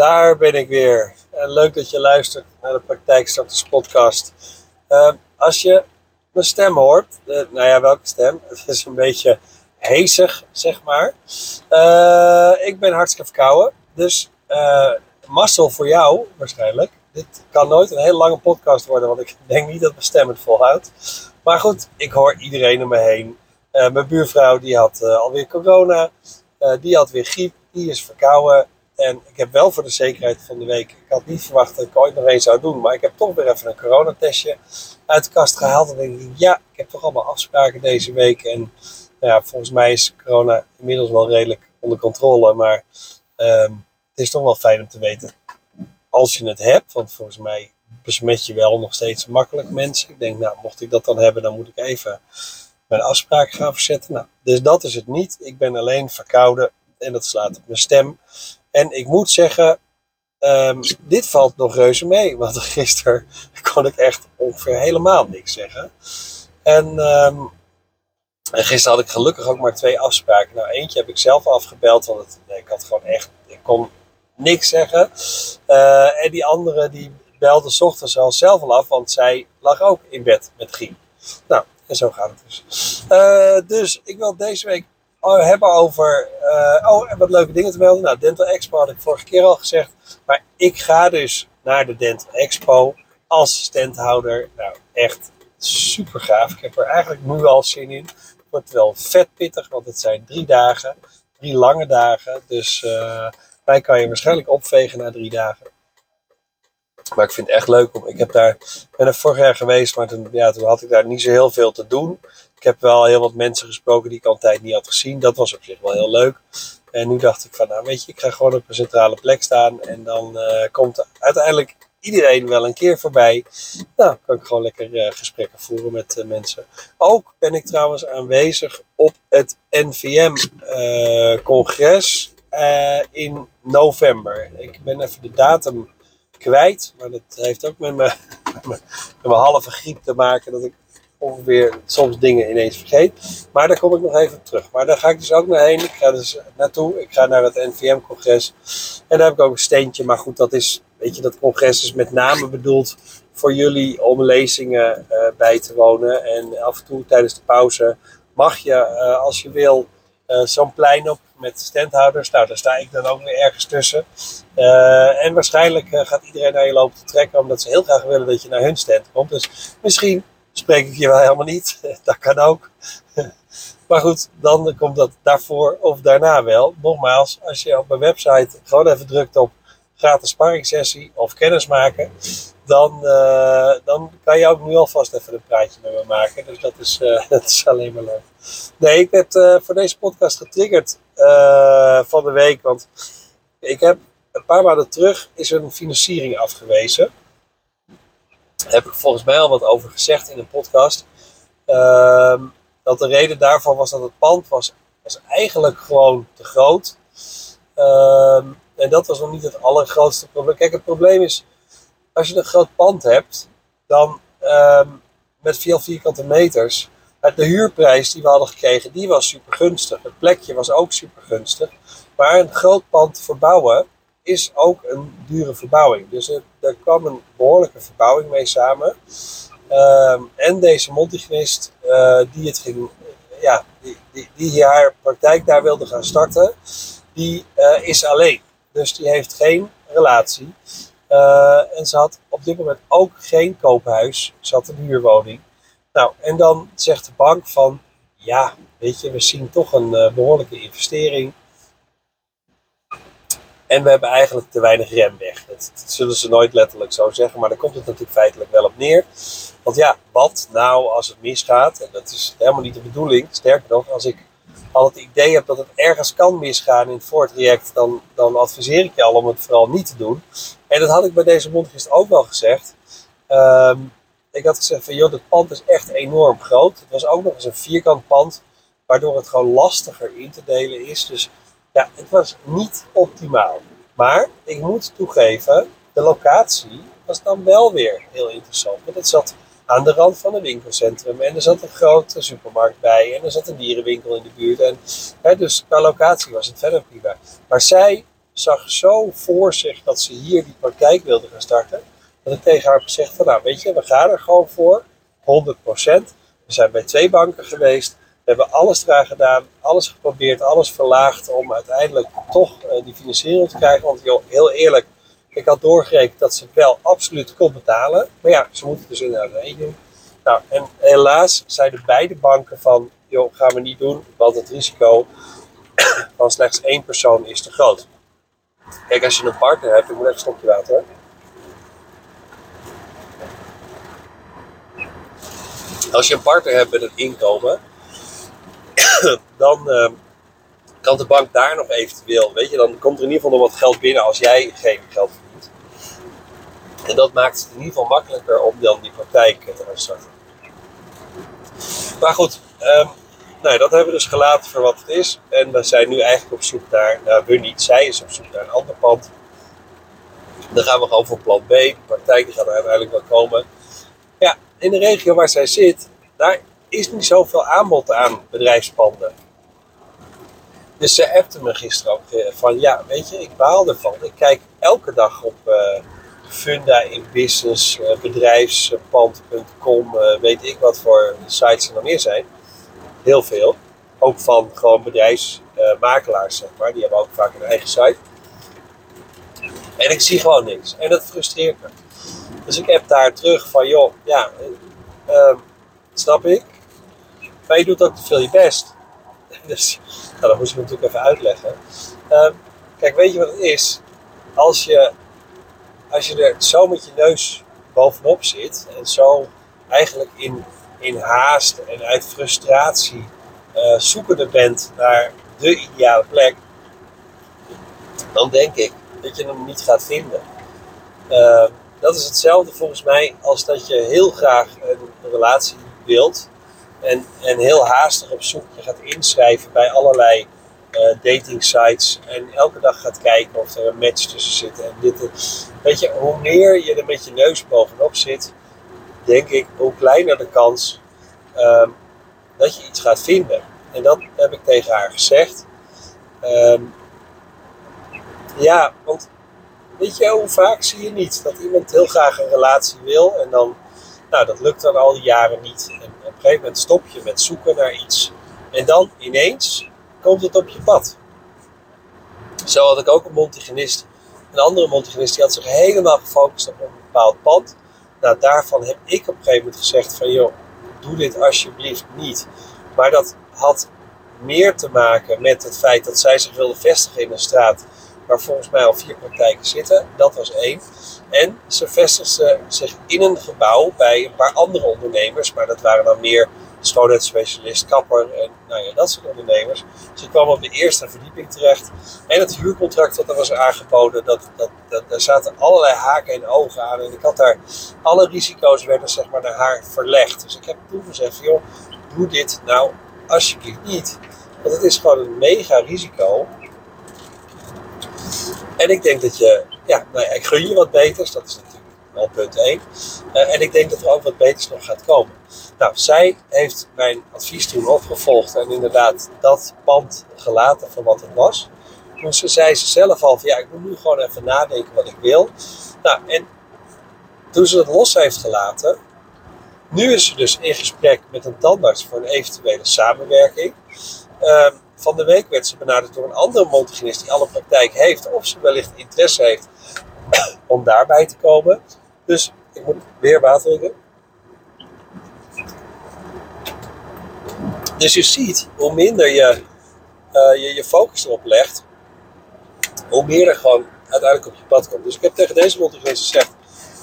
Daar ben ik weer. Leuk dat je luistert naar de Praktijkstarters podcast. Uh, als je mijn stem hoort, uh, nou ja, welke stem? Het is een beetje hezig, zeg maar. Uh, ik ben hartstikke verkouden, dus mazzel voor jou waarschijnlijk. Dit kan nooit een hele lange podcast worden, want ik denk niet dat mijn stem het volhoudt. Maar goed, ik hoor iedereen om me heen. mijn buurvrouw die had alweer corona, die had weer griep, die is verkouden. En ik heb wel voor de zekerheid van de week, ik had niet verwacht dat ik ooit nog eens zou doen, maar ik heb toch weer even een coronatestje uit de kast gehaald. En denk ik, ja, ik heb toch allemaal afspraken deze week. En nou ja, volgens mij is corona inmiddels wel redelijk onder controle, maar um, het is toch wel fijn om te weten als je het hebt, want volgens mij besmet je wel nog steeds makkelijk mensen. Ik denk, nou, mocht ik dat dan hebben, dan moet ik even mijn afspraak gaan verzetten. Nou, dus dat is het niet. Ik ben alleen verkouden en dat slaat op mijn stem. En ik moet zeggen, um, dit valt nog reuze mee. Want gisteren kon ik echt ongeveer helemaal niks zeggen. En, um, en gisteren had ik gelukkig ook maar twee afspraken. Nou, eentje heb ik zelf afgebeld, want ik had gewoon echt, ik kon niks zeggen. Uh, en die andere die belde s ochtends al zelf al af, want zij lag ook in bed met griep. Nou, en zo gaat het dus. Uh, dus ik wil deze week hebben over. Uh, oh, wat leuke dingen te melden. Nou, Dental Expo had ik vorige keer al gezegd. Maar ik ga dus naar de Dental Expo als standhouder. Nou, echt super gaaf. Ik heb er eigenlijk nu al zin in. Het wordt wel vet pittig, want het zijn drie dagen. Drie lange dagen. Dus uh, mij kan je waarschijnlijk opvegen na drie dagen. Maar ik vind het echt leuk om. Ik heb daar, ben er vorig jaar geweest, maar ja, toen had ik daar niet zo heel veel te doen. Ik heb wel heel wat mensen gesproken die ik al een tijd niet had gezien. Dat was op zich wel heel leuk. En nu dacht ik van, nou weet je, ik ga gewoon op een centrale plek staan. En dan uh, komt uiteindelijk iedereen wel een keer voorbij. Nou, kan ik gewoon lekker uh, gesprekken voeren met uh, mensen. Ook ben ik trouwens aanwezig op het NVM-congres in november. Ik ben even de datum kwijt, maar dat heeft ook met mijn, met mijn halve griep te maken. Dat ik ongeveer soms dingen ineens vergeet. Maar daar kom ik nog even op terug. Maar daar ga ik dus ook naar heen. Ik ga dus naartoe. Ik ga naar het NVM-congres. En daar heb ik ook een steentje. Maar goed, dat is, weet je, dat congres is met name bedoeld voor jullie om lezingen uh, bij te wonen. En af en toe tijdens de pauze mag je, uh, als je wil, uh, zo'n plein op met standhouders. Nou, daar sta ik dan ook weer ergens tussen. en waarschijnlijk gaat iedereen naar je lopen te trekken, omdat ze heel graag willen dat je naar hun stand komt. Dus misschien spreek ik je wel helemaal niet. Dat kan ook. Maar goed, dan komt dat daarvoor of daarna wel. Nogmaals, als je op mijn website gewoon even drukt op gratis sparringssessie of kennismaken, dan, uh, dan kan je ook nu alvast even een praatje met me maken. Dus dat is, dat is alleen maar leuk. Nee, ik werd uh, voor deze podcast getriggerd van de week, want ik heb een paar maanden terug is een financiering afgewezen. Heb ik volgens mij al wat over gezegd in een podcast. Uh, dat de reden daarvoor was dat het pand was, eigenlijk gewoon te groot. Uh, en dat was nog niet het allergrootste probleem. Kijk, het probleem is, als je een groot pand hebt, dan uh, met veel vierkante meters, de huurprijs die we hadden gekregen, die was super gunstig. Het plekje was ook super gunstig. Maar een groot pand verbouwen, is ook een dure verbouwing. Dus er, er kwam een behoorlijke verbouwing mee samen. Um, en deze mondhygiënist uh, die het ging, ja, die, die, die haar praktijk daar wilde gaan starten, die uh, is alleen. Dus die heeft geen relatie. En ze had op dit moment ook geen koophuis. Ze had een huurwoning. Nou, en dan zegt de bank van, ja, weet je, we zien toch een behoorlijke investering. En we hebben eigenlijk te weinig remweg. Dat, dat, zullen ze nooit letterlijk zo zeggen, maar daar komt het natuurlijk feitelijk wel op neer. Want ja, wat nou als het misgaat? En dat is helemaal niet de bedoeling. Sterker nog, als ik al het idee heb dat het ergens kan misgaan in het voortraject, dan, dan adviseer ik je al om het vooral niet te doen. En dat had ik bij deze mondgist ook wel gezegd. Um, ik had gezegd van, joh, dat pand is echt enorm groot. Het was ook nog eens een vierkant pand, waardoor het gewoon lastiger in te delen is. Dus ja, het was niet optimaal. Maar ik moet toegeven, de locatie was dan wel weer heel interessant. Want het zat aan de rand van een winkelcentrum. En er zat een grote supermarkt bij. En er zat een dierenwinkel in de buurt. En, hè, dus qua locatie was het verder prima. Maar zij zag zo voor zich dat ze hier die praktijk wilde gaan starten. Dat ik tegen haar heb gezegd van nou weet je, we gaan er gewoon voor. 100%. We zijn bij twee banken geweest. We hebben alles eraan gedaan, alles geprobeerd, alles verlaagd om uiteindelijk toch uh, die financiering te krijgen. Want joh, heel eerlijk, ik had doorgerekend dat ze wel absoluut kon betalen. Maar ja, ze moeten dus inderdaad rekening. Nou, en helaas zeiden beide banken van, joh, gaan we niet doen, want het risico van slechts één persoon is te groot. Kijk, als je een partner hebt, ik moet even een stokje water. Als je een partner hebt met een inkomen, dan uh, kan de bank daar nog eventueel, weet je, dan komt er in ieder geval nog wat geld binnen als jij geen geld verdient. En dat maakt het in ieder geval makkelijker om dan die praktijk te gaan starten. Maar goed, um, nou, dat hebben we dus gelaten voor wat het is. En we zijn nu eigenlijk op zoek naar, nou we niet, zij is op zoek naar een ander pand. Dan gaan we gewoon voor plan B. De praktijk gaat er uiteindelijk wel komen. Ja, in de regio waar zij zit, daar is niet zoveel aanbod aan bedrijfspanden. Dus ze appte me gisteren ook eh, van, ja, weet je, ik baal ervan. Ik kijk elke dag op uh, Funda in Business, uh, bedrijfspand.com, uh, weet ik wat voor sites er nog meer zijn. Heel veel. Ook van gewoon bedrijfsmakelaars, zeg maar. Die hebben ook vaak een eigen site. En ik zie gewoon niks. En dat frustreert me. Dus ik heb daar terug van, joh, ja, uh, snap ik. Maar je doet ook veel je best. Dus nou, dat moest ik natuurlijk even uitleggen. Uh, kijk, weet je wat het is? Als je, als je er zo met je neus bovenop zit en zo eigenlijk in, in haast en uit frustratie uh, zoekende bent naar de ideale plek, dan denk ik dat je hem niet gaat vinden. Uh, dat is hetzelfde volgens mij als dat je heel graag een relatie wilt en, en heel haastig op zoek je gaat inschrijven bij allerlei uh, dating sites en elke dag gaat kijken of er een match tussen zit. En dit, weet je, hoe meer je er met je neus bovenop zit, denk ik, hoe kleiner de kans um, dat je iets gaat vinden. En dat heb ik tegen haar gezegd. Um, ja, want weet je, hoe vaak zie je niet dat iemand heel graag een relatie wil en dan, nou, dat lukt dan al die jaren niet. Een gegeven moment stop je met zoeken naar iets en dan ineens komt het op je pad. Zo had ik ook een Montigenist, een andere Montigenist, die had zich helemaal gefocust op een bepaald pad. Nou, daarvan heb ik op een gegeven moment gezegd van, joh, doe dit alsjeblieft niet. Maar dat had meer te maken met het feit dat zij zich wilde vestigen in een straat waar volgens mij al vier praktijken zitten. Dat was één. En ze vestigde zich in een gebouw bij een paar andere ondernemers, maar dat waren dan meer schoonheidsspecialist, kapper en nou ja, dat soort ondernemers. Ze kwam op de eerste verdieping terecht. En het huurcontract dat er was aangeboden, dat, dat, dat, daar zaten allerlei haken en ogen aan. En ik had daar, alle risico's werden zeg maar naar haar verlegd. Dus ik heb toen gezegd, joh, doe dit nou alsjeblieft niet. Want het is gewoon een mega risico en ik denk dat je, ja, nou ja, ik gun je wat beters, dat is natuurlijk wel punt 1. Uh, eh, en ik denk dat er ook wat beters nog gaat komen. Nou, zij heeft mijn advies toen opgevolgd en inderdaad dat pand gelaten van wat het was. Toen ze zei ze zelf al van, ja, ik moet nu gewoon even nadenken wat ik wil. Nou, en toen ze dat los heeft gelaten, nu is ze dus in gesprek met een tandarts voor een eventuele samenwerking. Uh, van de week werd ze benaderd door een andere montaginist die alle praktijk heeft. Of ze wellicht interesse heeft om daarbij te komen. Dus ik moet weer water drinken. Dus je ziet, hoe minder je, uh, je je focus erop legt, hoe meer er gewoon uiteindelijk op je pad komt. Dus ik heb tegen deze montaginist gezegd,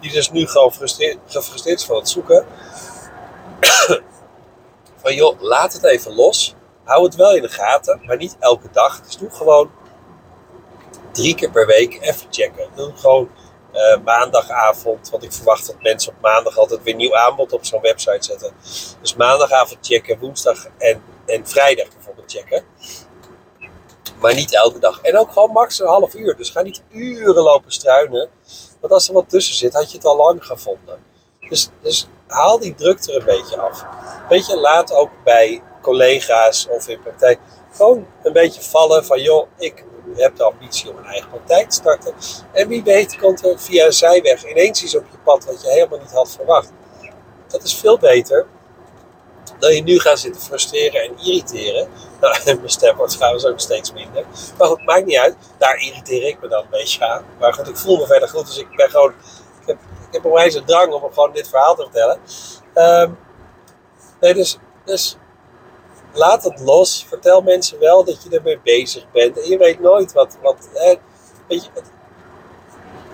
die dus nu gewoon gefrustreerd is van het zoeken. van joh, laat het even los hou het wel in de gaten, maar niet elke dag. Dus doe gewoon drie keer per week even checken. Doe gewoon uh, maandagavond, want ik verwacht dat mensen op maandag altijd weer nieuw aanbod op zo'n website zetten. Dus maandagavond checken, woensdag en, en vrijdag bijvoorbeeld checken. Maar niet elke dag. En ook gewoon max een half uur. Dus ga niet uren lopen struinen. Want als er wat tussen zit, had je het al lang gevonden. Dus, dus haal die druk er een beetje af. Weet je, laat ook bij collega's of in praktijk gewoon een beetje vallen van joh, ik hebt de ambitie om een eigen praktijk te starten. En wie weet komt er via een zijweg ineens iets op je pad wat je helemaal niet had verwacht. Dat is veel beter dan je nu gaat zitten frustreren en irriteren. Nou, mijn stem wordt trouwens ook steeds minder. Maar goed, maakt niet uit. Daar irriteer ik me dan een beetje aan. Maar goed, ik voel me verder goed. Dus ik ben gewoon... Ik heb, ik heb een wijze drang om gewoon dit verhaal te vertellen. Um, nee, dus, dus laat het los. Vertel mensen wel dat je ermee bezig bent. En je weet nooit wat. wat weet je, het,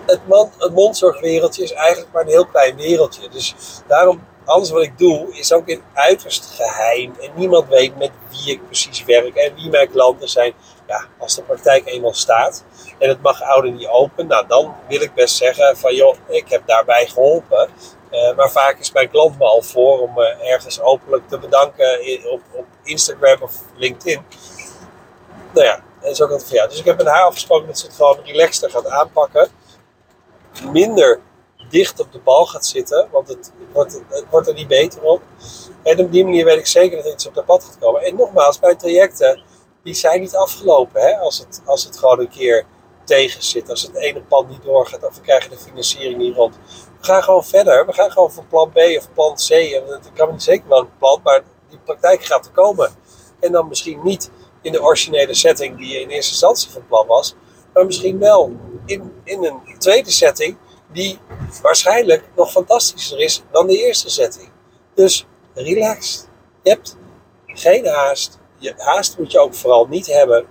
het, het mondzorgwereldje is eigenlijk maar een heel klein wereldje. Dus daarom, alles wat ik doe, is ook in uiterst geheim. En niemand weet met wie ik precies werk en wie mijn klanten zijn. Ja, als de praktijk eenmaal staat en het mag ouder niet open, nou dan wil ik best zeggen van joh, ik heb daarbij geholpen. Uh, maar vaak is mijn klant me al voor om me ergens openlijk te bedanken op, op Instagram of LinkedIn. Nou ja, dat is ook altijd van ja. Dus ik heb met haar afgesproken dat ze het gewoon relaxter gaat aanpakken. Minder dicht op de bal gaat zitten, want het wordt, het wordt er niet beter op. En op die manier weet ik zeker dat er iets op de pad gaat komen. En nogmaals, bij trajecten, die zijn niet afgelopen. Hè? Als, het, als het gewoon een keer tegen zit, als het ene pand niet doorgaat of we krijgen de financiering niet rond. We gaan gewoon verder. We gaan gewoon van plan B of plan C. Ik kan niet zeker wel een plan, maar die praktijk gaat er komen. En dan misschien niet in de originele setting die je in eerste instantie van plan was, maar misschien wel in, in een tweede setting die waarschijnlijk nog fantastischer is dan de eerste setting. Dus relax. Je hebt geen haast. Je haast moet je ook vooral niet hebben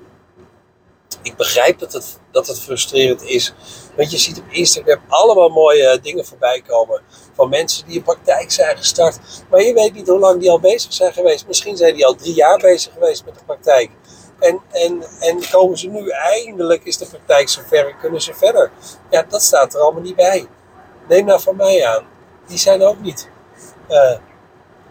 ik begrijp dat het, dat het frustrerend is. Want je ziet op Instagram allemaal mooie dingen voorbij komen. Van mensen die een praktijk zijn gestart. Maar je weet niet hoe lang die al bezig zijn geweest. Misschien zijn die al drie jaar bezig geweest met de praktijk. En, en, en komen ze nu eindelijk, is de praktijk zover en kunnen ze verder. Ja, dat staat er allemaal niet bij. Neem nou van mij aan. Die zijn ook niet. Uh,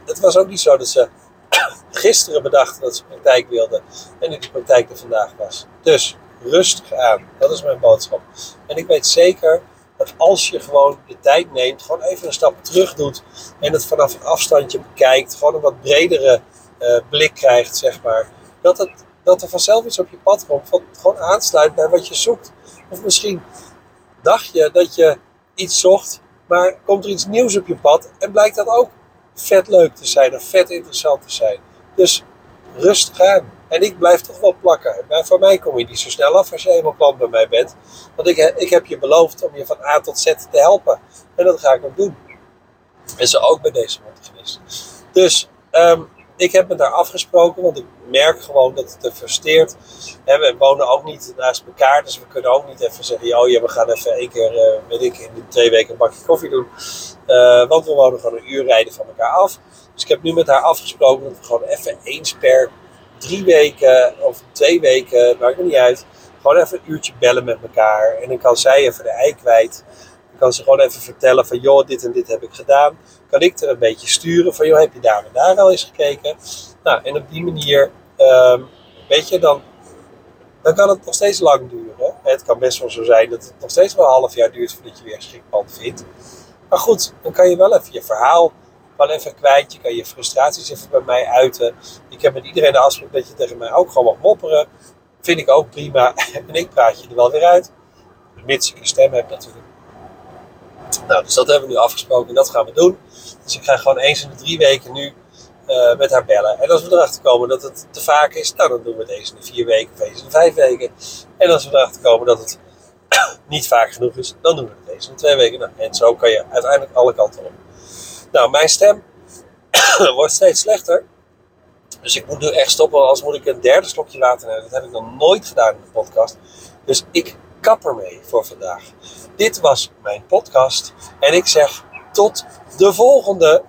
het was ook niet zo dat ze gisteren bedachten dat ze praktijk wilden. En dat die praktijk er vandaag was. Dus rustig aan. Dat is mijn boodschap. En ik weet zeker dat als je gewoon de tijd neemt, gewoon even een stap terug doet en het vanaf een afstandje bekijkt, gewoon een wat bredere uh, blik krijgt, zeg maar, dat, het, dat er vanzelf iets op je pad komt, wat gewoon aansluit bij wat je zoekt. Of misschien dacht je dat je iets zocht, maar komt er iets nieuws op je pad en blijkt dat ook vet leuk te zijn of vet interessant te zijn. Dus rustig aan. En ik blijf toch wel plakken. Maar voor mij kom je niet zo snel af als je eenmaal klant bij mij bent. Want ik, ik heb je beloofd om je van A tot Z te helpen. En dat ga ik ook doen. En zo ook bij deze motorist. Dus um, ik heb me daar afgesproken, want ik merk gewoon dat het er frustreert. We wonen ook niet naast elkaar, dus we kunnen ook niet even zeggen: oh we gaan even één keer, uh, ik, in twee weken een bakje koffie doen. Uh, want we wonen gewoon een uur rijden van elkaar af. Dus ik heb nu met haar afgesproken dat we gewoon even eens per drie weken of twee weken, maakt me niet uit. Gewoon even een uurtje bellen met elkaar. En dan kan zij even de ei kwijt. Dan kan ze gewoon even vertellen van, joh, dit en dit heb ik gedaan. Kan ik er een beetje sturen van, joh, heb je daar en daar al eens gekeken? Nou, en op die manier, um, weet je, dan, dan kan het nog steeds lang duren. Het kan best wel zo zijn dat het nog steeds wel een half jaar duurt voordat je weer een vindt. Maar goed, dan kan je wel even je verhaal wel even kwijt. Je kan je frustraties even bij mij uiten. Ik heb met iedereen de afspraak dat je tegen mij ook gewoon mag mopperen. Vind ik ook prima. en ik praat je er wel weer uit. Mits ik een stem heb natuurlijk. Nou, dus dat hebben we nu afgesproken en dat gaan we doen. Dus ik ga gewoon eens in de drie weken nu uh, met haar bellen. En als we erachter komen dat het te vaak is, nou, dan doen we het eens in de vier weken of eens in de vijf weken. En als we erachter komen dat het niet vaak genoeg is, dan doen we het eens in de twee weken. Nou, en zo kan je uiteindelijk alle kanten op. Nou, mijn stem wordt steeds slechter. Dus ik moet nu echt stoppen, anders moet ik een derde slokje water nemen. Dat heb ik nog nooit gedaan in de podcast. Dus ik kap ermee voor vandaag. Dit was mijn podcast. En ik zeg tot de volgende.